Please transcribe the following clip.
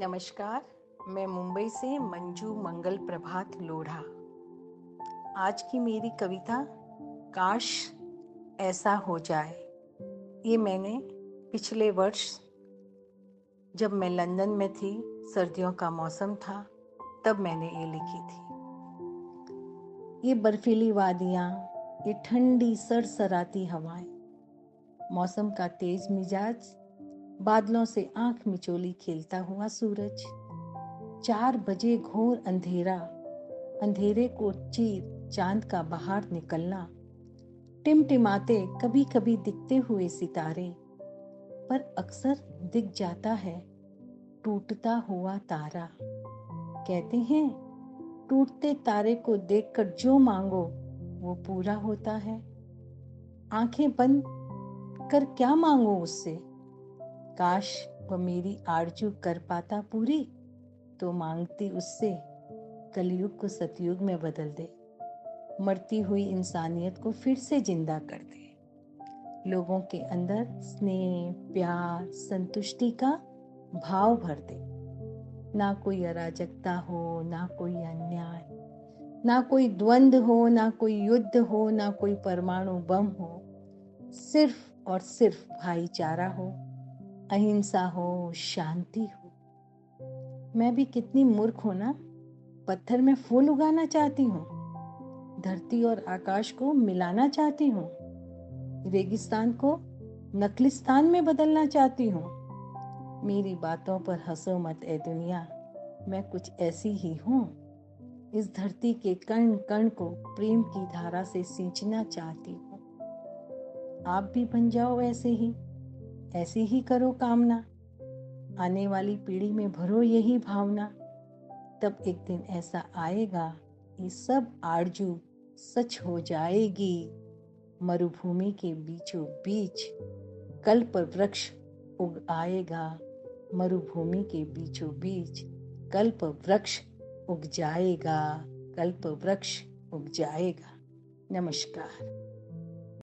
नमस्कार, मैं मुंबई से मंजू मंगल प्रभात लोढ़ा। आज की मेरी कविता, काश ऐसा हो जाए। ये मैंने पिछले वर्ष, जब मैं लंदन में थी, सर्दियों का मौसम था, तब मैंने ये लिखी थी। ये बर्फीली वादियाँ, ये ठंडी सरसराती हवाएँ, मौसम का तेज मिजाज बादलों से आँख मिचोली खेलता हुआ सूरज। चार बजे घोर अंधेरा, अंधेरे को चीर चाँद का बाहर निकलना। टिमटिमाते कभी कभी दिखते हुए सितारे, पर अक्सर दिख जाता है टूटता हुआ तारा। कहते हैं, टूटते तारे को देखकर जो मांगो, वो पूरा होता है। आँखें बंद कर क्या मांगो उससे? काश वो मेरी आरज़ू कर पाता पूरी तो मांगती उससे, कलयुग को सतयुग में बदल दे। मरती हुई इंसानियत को फिर से ज़िंदा कर दे। लोगों के अंदर स्नेह, प्यार, संतुष्टि का भाव भर दे। ना कोई अराजकता हो, ना कोई अन्याय, ना कोई द्वंद हो, ना कोई युद्ध हो, ना कोई परमाणु बम हो। सिर्फ़ और सिर्फ़ भाईचारा हो। अहिंसा हो, शांति हो। मैं भी कितनी मूर्ख हूँ ना? पत्थर में फूल उगाना चाहती हूँ, धरती और आकाश को मिलाना चाहती हूँ, रेगिस्तान को नकलिस्तान में बदलना चाहती हूँ। मेरी बातों पर हंसो मत, ए दुनिया। मैं कुछ ऐसी ही हूँ। इस धरती के कण कण को प्रेम की धारा से सींचना चाहती हूँ। आप भी बन जाओ ऐसे ही। ऐसी ही करो कामना। आने वाली पीढ़ी में भरो यही भावना। तब एक दिन ऐसा आएगा ये सब आरज़ू सच हो जाएगी। मरुभूमि के बीचों बीच कल्प वृक्ष उग आएगा। मरुभूमि के बीचों बीच कल्प वृक्ष उग जाएगा। कल्प वृक्ष उग जाएगा। नमस्कार।